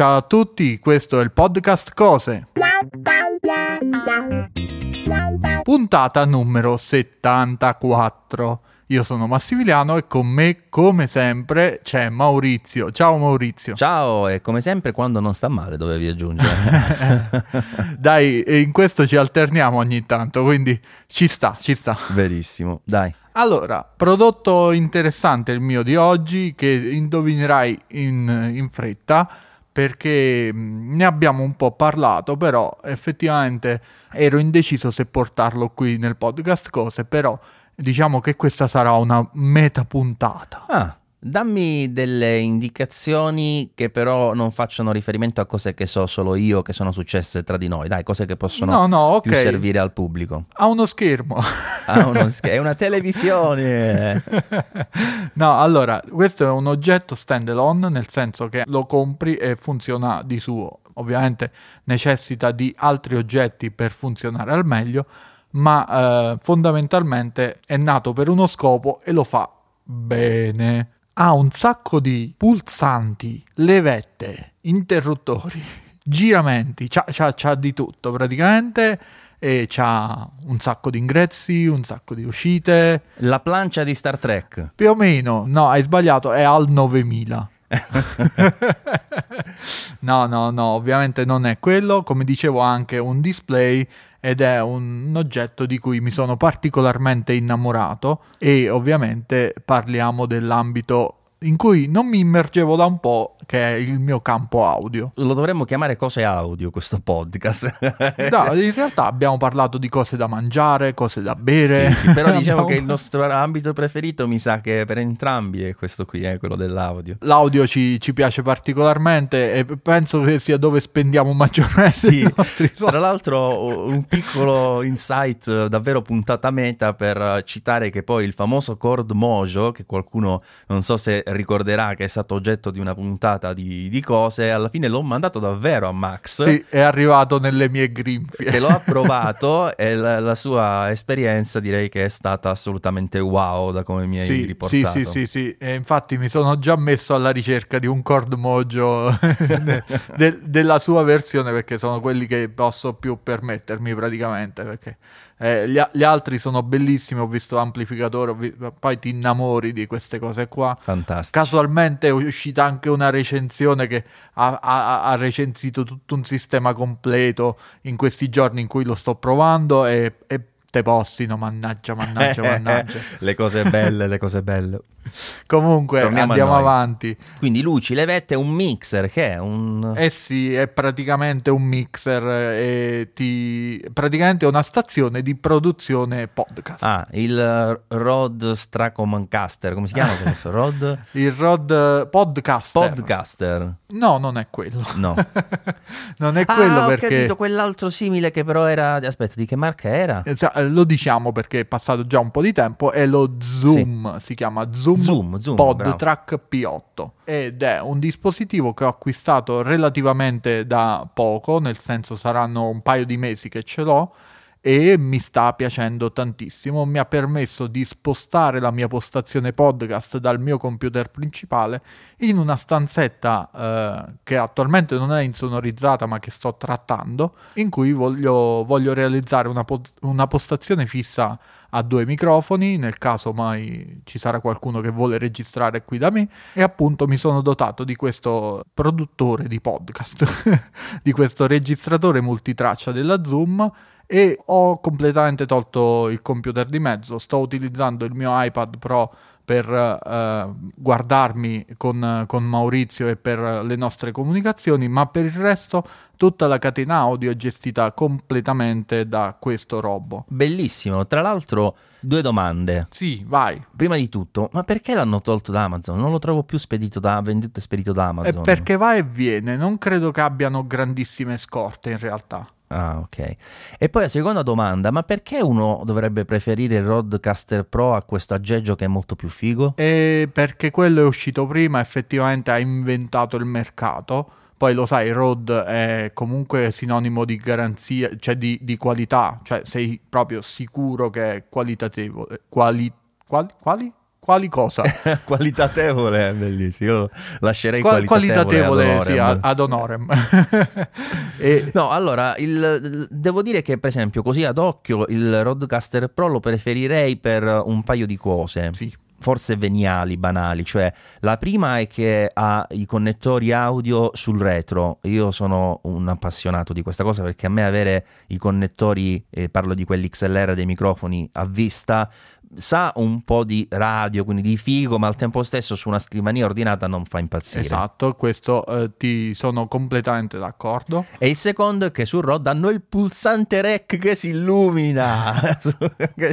Ciao a tutti, questo è il podcast Cose. Puntata numero 74. Io sono Massimiliano e con me, come sempre, c'è Maurizio. Ciao Maurizio. Ciao, e come sempre quando non sta male dovevi aggiungere. Dai, in questo ci alterniamo ogni tanto, quindi ci sta, ci sta. Verissimo, dai. Allora, prodotto interessante il mio di oggi che indovinerai in, in fretta perché mm, ne abbiamo un po' parlato, però effettivamente ero indeciso se portarlo qui nel podcast cose, però diciamo che questa sarà una meta puntata. Ah, dammi delle indicazioni che però non facciano riferimento a cose che so solo io, che sono successe tra di noi, dai, cose che possono no, no, okay. più servire al pubblico. Ha uno schermo. Ha uno schermo, è una televisione. no, allora, questo è un oggetto standalone, nel senso che lo compri e funziona di suo. Ovviamente necessita di altri oggetti per funzionare al meglio, ma eh, fondamentalmente è nato per uno scopo e lo fa bene. Ha un sacco di pulsanti, levette, interruttori, giramenti, c'ha, c'ha, c'ha di tutto praticamente e c'ha un sacco di ingressi, un sacco di uscite. La plancia di Star Trek. Più o meno, no, hai sbagliato, è al 9000. no, no, no, ovviamente non è quello, come dicevo anche un display ed è un oggetto di cui mi sono particolarmente innamorato e ovviamente parliamo dell'ambito in cui non mi immergevo da un po', che è il mio campo audio. Lo dovremmo chiamare cose audio questo podcast. no, in realtà abbiamo parlato di cose da mangiare, cose da bere. Sì, sì, però diciamo che il nostro ambito preferito mi sa che per entrambi è questo qui, è quello dell'audio. L'audio ci, ci piace particolarmente e penso che sia dove spendiamo maggiormente sì. i nostri soldi. Tra l'altro un piccolo insight davvero puntata meta per citare che poi il famoso Cord Mojo, che qualcuno non so se ricorderà che è stato oggetto di una puntata puntata di, di, cose, alla fine l'ho mandato davvero a Max. Sì, è arrivato nelle mie grinfie. Che l'ho approvato e la, la, sua esperienza direi che è stata assolutamente wow da come mi hai sì, riportato. Sì, sì, sì, sì. E infatti mi sono già messo alla ricerca di un Cord Mojo de, de, della sua versione perché sono quelli che posso più permettermi praticamente perché eh, gli, gli, altri sono bellissimi, ho visto l'amplificatore, vi- poi ti innamori di queste cose qua. Fantastico. Casualmente è uscita anche una recensione che ha, ha, ha, recensito tutto un sistema completo in questi giorni in cui lo sto provando e, e te possino, mannaggia, mannaggia, mannaggia. le cose belle, le cose belle. Comunque Torniamo andiamo avanti. Quindi luci, levette, un mixer che è un... Eh sì, è praticamente un mixer e ti... praticamente è una stazione di produzione podcast. Ah, il Rod Stracomancaster, come si chiama questo? Rod? il Rod Podcaster. Podcaster. No, non è quello. No. non è quello ah, perché... ho capito, quell'altro simile che però era... Aspetta, di che marca era? Eh, lo diciamo perché è passato già un po' di tempo, è lo Zoom, sì. si chiama Zoom Zoom, Zoom PodTrack P8 ed è un dispositivo che ho acquistato relativamente da poco, nel senso saranno un paio di mesi che ce l'ho e mi sta piacendo tantissimo. Mi ha permesso di spostare la mia postazione podcast dal mio computer principale in una stanzetta eh, che attualmente non è insonorizzata ma che sto trattando, in cui voglio, voglio realizzare una, po- una postazione fissa a due microfoni nel caso mai ci sarà qualcuno che vuole registrare qui da me e appunto mi sono dotato di questo produttore di podcast di questo registratore multitraccia della Zoom e ho completamente tolto il computer di mezzo, sto utilizzando il mio iPad Pro per uh, guardarmi con, con, Maurizio e per le nostre comunicazioni, ma per il resto tutta la catena audio è gestita completamente da questo robot. Bellissimo, tra l'altro due domande. Sì, vai. Prima di tutto, ma perché l'hanno tolto da Amazon? Non lo trovo più spedito da, venduto e spedito da Amazon. È perché va e viene, non credo che abbiano grandissime scorte in realtà. Ah, ok. E poi la seconda domanda, ma perché uno dovrebbe preferire il Roadcaster Pro a questo aggeggio che è molto più figo? E perché quello è uscito prima, effettivamente ha inventato il mercato. Poi lo sai, Rod è comunque sinonimo di garanzia, cioè di, di qualità, cioè sei proprio sicuro che è qualitativo. Quali, quali? quali? Quali cosa? qualitatevole è bellissimo. Io lascerei Qua- qualitatevole, qualitatevole sì, ad honorem. e... No, allora, il, devo dire che per esempio così ad occhio il Roadcaster Pro lo preferirei per un paio di cose. Sì forse veniali, banali, cioè la prima è che ha i connettori audio sul retro, io sono un appassionato di questa cosa perché a me avere i connettori, eh, parlo di quelli XLR dei microfoni a vista, sa un po' di radio, quindi di figo, ma al tempo stesso su una scrivania ordinata non fa impazzire. Esatto, questo eh, ti sono completamente d'accordo. E il secondo è che sul ROD hanno il pulsante rec che si illumina,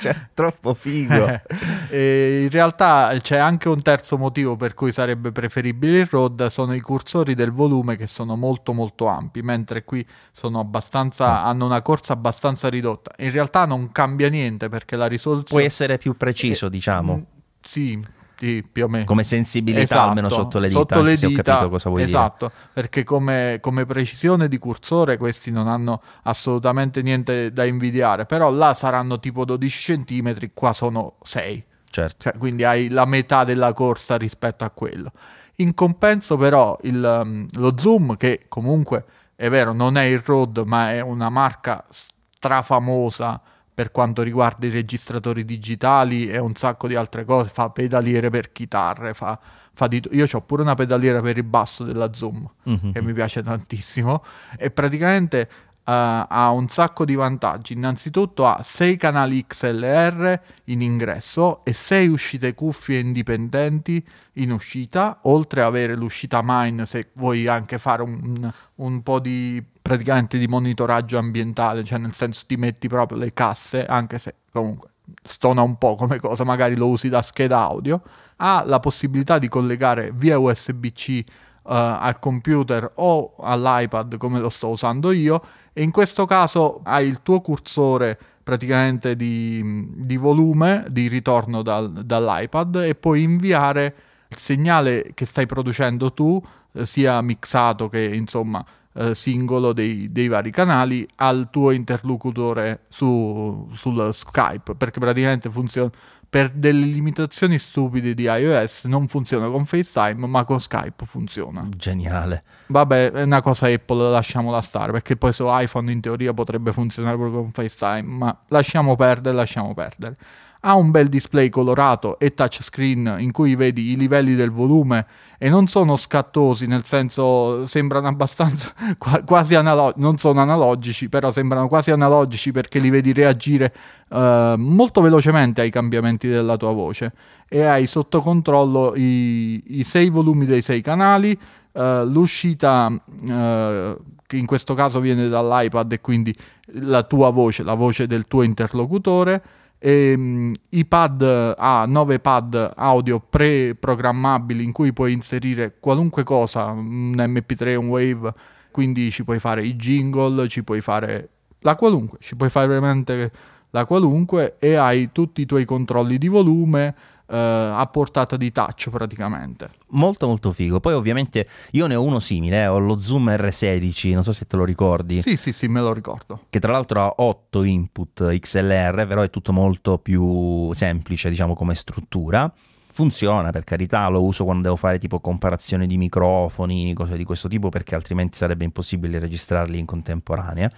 cioè, troppo figo. in realtà c'è anche un terzo motivo per cui sarebbe preferibile il ROD, sono i cursori del volume che sono molto molto ampi, mentre qui sono abbastanza, hanno una corsa abbastanza ridotta. In realtà non cambia niente perché la risoluzione... Puoi essere più preciso, eh, diciamo. Mm, sì, sì, più o meno. Come sensibilità, esatto, almeno sotto le dita, sotto le dita, ho capito cosa vuoi esatto, dire. Esatto, perché come, come, precisione di cursore questi non hanno assolutamente niente da invidiare, però là saranno tipo 12 cm, qua sono 6. Certo. Cioè, quindi hai la metà della corsa rispetto a quello. In compenso però il, um, lo zoom, che comunque è vero, non è il Rode, ma è una marca strafamosa per quanto riguarda i registratori digitali e un sacco di altre cose, fa pedaliere per chitarre, fa, fa di... io ho pure una pedaliera per il basso della Zoom mm-hmm. che mi piace tantissimo e praticamente Uh, ha un sacco di vantaggi. Innanzitutto ha 6 canali XLR in ingresso e 6 uscite cuffie indipendenti in uscita, oltre ad avere l'uscita Mine se vuoi anche fare un, un po' di praticamente di monitoraggio ambientale, cioè nel senso ti metti proprio le casse, anche se comunque stona un po' come cosa, magari lo usi da scheda audio, ha la possibilità di collegare via USB-C uh, al computer o all'iPad come lo sto usando io e in questo caso hai il tuo cursore praticamente di, di volume di ritorno dal, dall'iPad e puoi inviare il segnale che stai producendo tu eh, sia mixato che insomma eh, singolo dei, dei, vari canali al tuo interlocutore su, sul Skype perché praticamente funziona per delle limitazioni stupide di iOS non funziona con FaceTime, ma con Skype funziona. Geniale. Vabbè, è una cosa Apple, lasciamola stare, perché poi su iPhone in teoria potrebbe funzionare proprio con FaceTime, ma lasciamo perdere, lasciamo perdere ha un bel display colorato e touchscreen in cui vedi i livelli del volume e non sono scattosi, nel senso sembrano abbastanza quasi analogici, non sono analogici, però sembrano quasi analogici perché li vedi reagire uh, molto velocemente ai cambiamenti della tua voce. E hai sotto controllo i, i sei volumi dei sei canali, uh, l'uscita uh, che in questo caso viene dall'iPad e quindi la tua voce, la voce del tuo interlocutore e, um, I pad ha 9 pad audio pre-programmabili in cui puoi inserire qualunque cosa, un MP3, un Wave, quindi ci puoi fare i jingle, ci puoi fare la qualunque, ci puoi fare veramente la qualunque e hai tutti i tuoi controlli di volume, eh, a portata di touch praticamente. Molto molto figo. Poi ovviamente io ne ho uno simile, eh, ho lo Zoom R16, non so se te lo ricordi. Sì, sì, sì, me lo ricordo. Che tra l'altro ha 8 input XLR, però è tutto molto più semplice, diciamo, come struttura funziona per carità, lo uso quando devo fare tipo comparazione di microfoni, cose di questo tipo, perché altrimenti sarebbe impossibile registrarli in contemporanea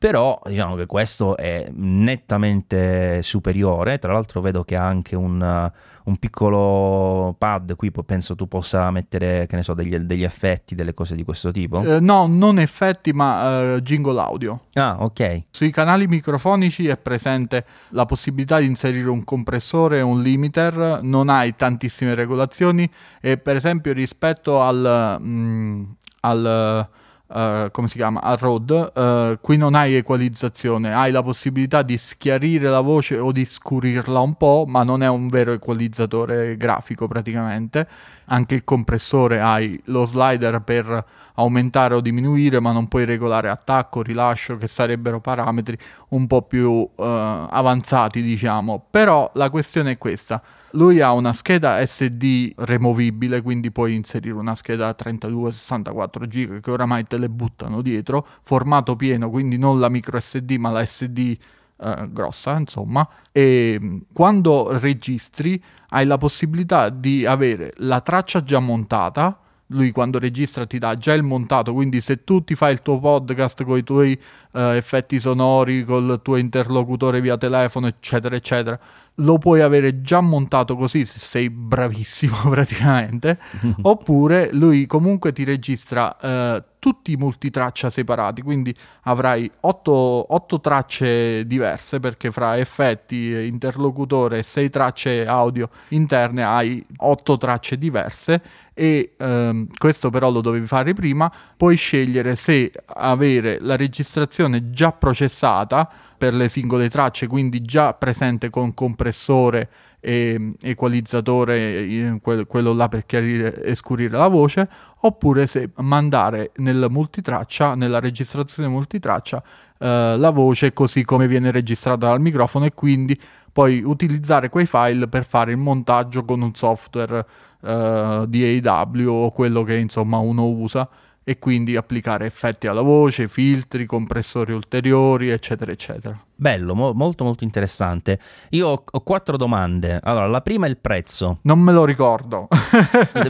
però diciamo che questo è nettamente superiore, tra l'altro vedo che ha anche un, un piccolo pad, qui penso tu possa mettere, che ne so, degli, degli effetti, delle cose di questo tipo? Eh, no, non effetti, ma uh, jingle audio. Ah, ok. Sui canali microfonici è presente la possibilità di inserire un compressore e un limiter, non hai tantissime regolazioni e per esempio rispetto al... Mm, al Uh, come si chiama, a Rode, uh, qui non hai equalizzazione, hai la possibilità di schiarire la voce o di scurirla un po', ma non è un vero equalizzatore grafico praticamente. Anche il compressore hai lo slider per aumentare o diminuire, ma non puoi regolare attacco, rilascio, che sarebbero parametri un po' più uh, avanzati, diciamo. Però la questione è questa lui ha una scheda SD removibile, quindi puoi inserire una scheda 32-64 GB che oramai te le buttano dietro, formato pieno, quindi non la micro SD ma la SD eh, grossa, insomma, e mm, quando registri hai la possibilità di avere la traccia già montata. Lui quando registra ti dà già il montato, quindi se tu ti fai il tuo podcast con i tuoi eh, effetti sonori, col tuo interlocutore via telefono, eccetera, eccetera, lo puoi avere già montato così se sei bravissimo praticamente, oppure lui comunque ti registra eh, tutti i multitraccia separati, quindi avrai otto, otto, tracce diverse perché fra effetti, interlocutore e sei tracce audio interne hai otto tracce diverse e ehm, questo però lo dovevi fare prima, puoi scegliere se avere la registrazione già processata per le singole tracce, quindi già presente con compressore e equalizzatore, quello là per chiarire e scurire la voce, oppure se mandare nel multitraccia, nella registrazione multitraccia, eh, la voce così come viene registrata dal microfono e quindi poi utilizzare quei file per fare il montaggio con un software eh, di AW o quello che insomma uno usa e quindi applicare effetti alla voce, filtri, compressori ulteriori, eccetera, eccetera. Bello, mo- molto molto interessante. Io ho, ho, quattro domande. Allora, la prima è il prezzo. Non me lo ricordo.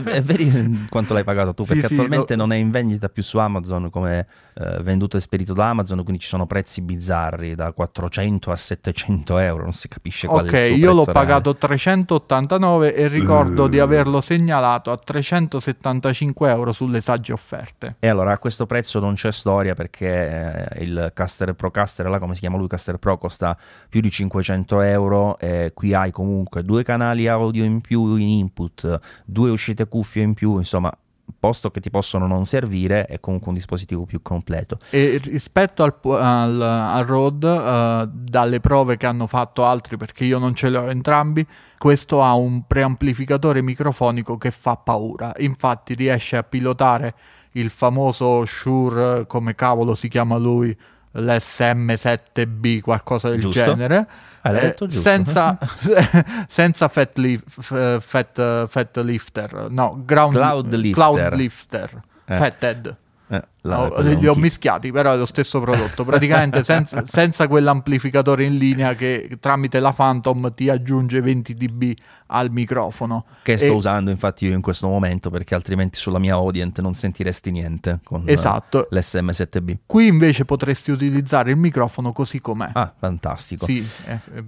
è veri quanto l'hai pagato tu? Perché sì, attualmente lo... non è in vendita più su Amazon come eh, venduto e spedito da Amazon, quindi ci sono prezzi bizzarri da 400 a 700 euro, non si capisce quale Ok, io l'ho reale. pagato 389 e ricordo uh. di averlo segnalato a 375 euro sulle sagge offerte. E allora a questo prezzo non c'è storia perché eh, il Caster Procaster, là come si chiama lui, Caster Pro costa più di 500 euro e qui hai comunque due canali audio in più in input, due uscite cuffie in più, insomma posto che ti possono non servire è comunque un dispositivo più completo. E rispetto al, al, al Rode, uh, dalle prove che hanno fatto altri, perché io non ce li ho entrambi, questo ha un preamplificatore microfonico che fa paura. Infatti riesce a pilotare il famoso Shure, come cavolo si chiama lui, l'SM7B, qualcosa del giusto. genere. Ah, eh, senza, senza fat, li, fat, fat, lifter, no, ground, cloud lifter, cloud lifter eh. fathead. Eh, la, li ho mischiati, però è lo stesso prodotto. Praticamente senza, senza, quell'amplificatore in linea che tramite la Phantom ti aggiunge 20 dB al microfono. Che sto e... usando infatti io in questo momento perché altrimenti sulla mia Audient non sentiresti niente con esatto. l'SM7B. Qui invece potresti utilizzare il microfono così com'è. Ah, fantastico. Sì,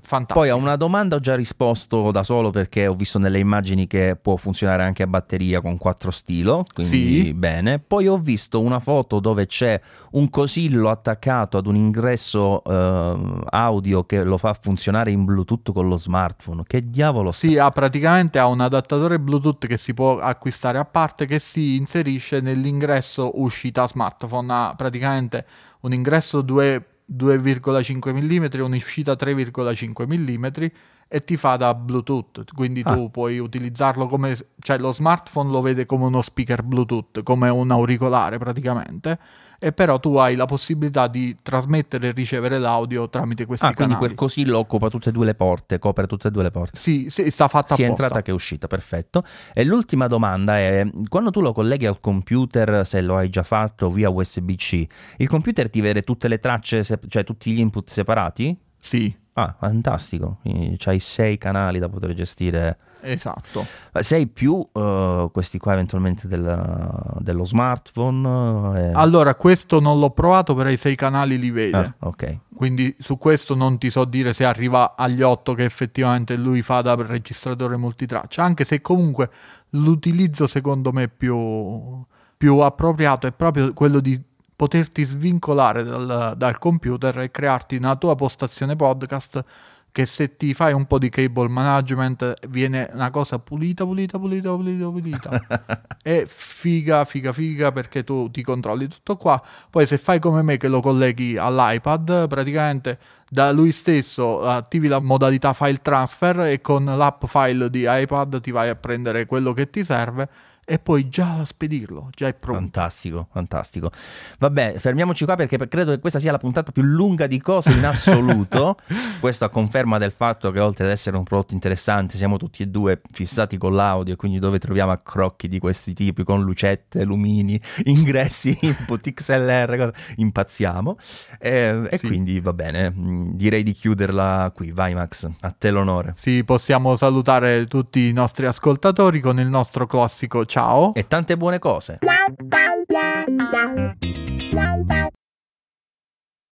fantastico. Poi a una domanda ho già risposto da solo perché ho visto nelle immagini che può funzionare anche a batteria con quattro stilo, quindi sì. bene. Poi ho visto una foto dove c'è un cosillo attaccato ad un ingresso eh, audio che lo fa funzionare in Bluetooth con lo smartphone. Che diavolo? Sì, ha praticamente ha un adattatore Bluetooth che si può acquistare a parte che si inserisce nell'ingresso uscita smartphone. Ha praticamente un ingresso 2 2,5 mm un'uscita 3,5 mm e ti fa da Bluetooth, quindi ah. tu puoi utilizzarlo come, cioè lo smartphone lo vede come uno speaker Bluetooth, come un auricolare praticamente, e però tu hai la possibilità di trasmettere e ricevere l'audio tramite questi ah, canali. quindi quel così lo occupa tutte e due le porte, copre tutte e due le porte. Sì, sì sta fatta Sia apposta. entrata che uscita, perfetto. E l'ultima domanda è, quando tu lo colleghi al computer, se lo hai già fatto via USB-C, il computer ti vede tutte le tracce, cioè tutti gli input separati? Sì. Ah, fantastico. C'hai sei canali da poter gestire. Esatto. Sei più uh, questi qua eventualmente del, dello smartphone? Eh. Allora, questo non l'ho provato, però i sei canali li vede. Ah, ok. Quindi su questo non ti so dire se arriva agli otto che effettivamente lui fa da registratore multitraccia, anche se comunque l'utilizzo secondo me più, più appropriato è proprio quello di poterti svincolare dal, dal computer e crearti una tua postazione podcast che se ti fai un po' di cable management viene una cosa pulita, pulita, pulita, pulita, pulita. e figa, figa, figa perché tu ti controlli tutto qua. Poi se fai come me che lo colleghi all'iPad, praticamente da lui stesso attivi la modalità file transfer e con l'app file di iPad ti vai a prendere quello che ti serve e poi già spedirlo, già è pronto. Fantastico, fantastico. Vabbè, fermiamoci qua perché credo che questa sia la puntata più lunga di cose in assoluto. Questo a conferma del fatto che oltre ad essere un prodotto interessante, siamo tutti e due fissati con l'audio, quindi dove troviamo accrocchi di questi tipi con lucette, lumini, ingressi, input XLR, cosa, impazziamo. E, e sì. quindi va bene, mm, direi di chiuderla qui. Vai Max, a te l'onore. Sì, possiamo salutare tutti i nostri ascoltatori con il nostro classico ciao. E tante buone cose.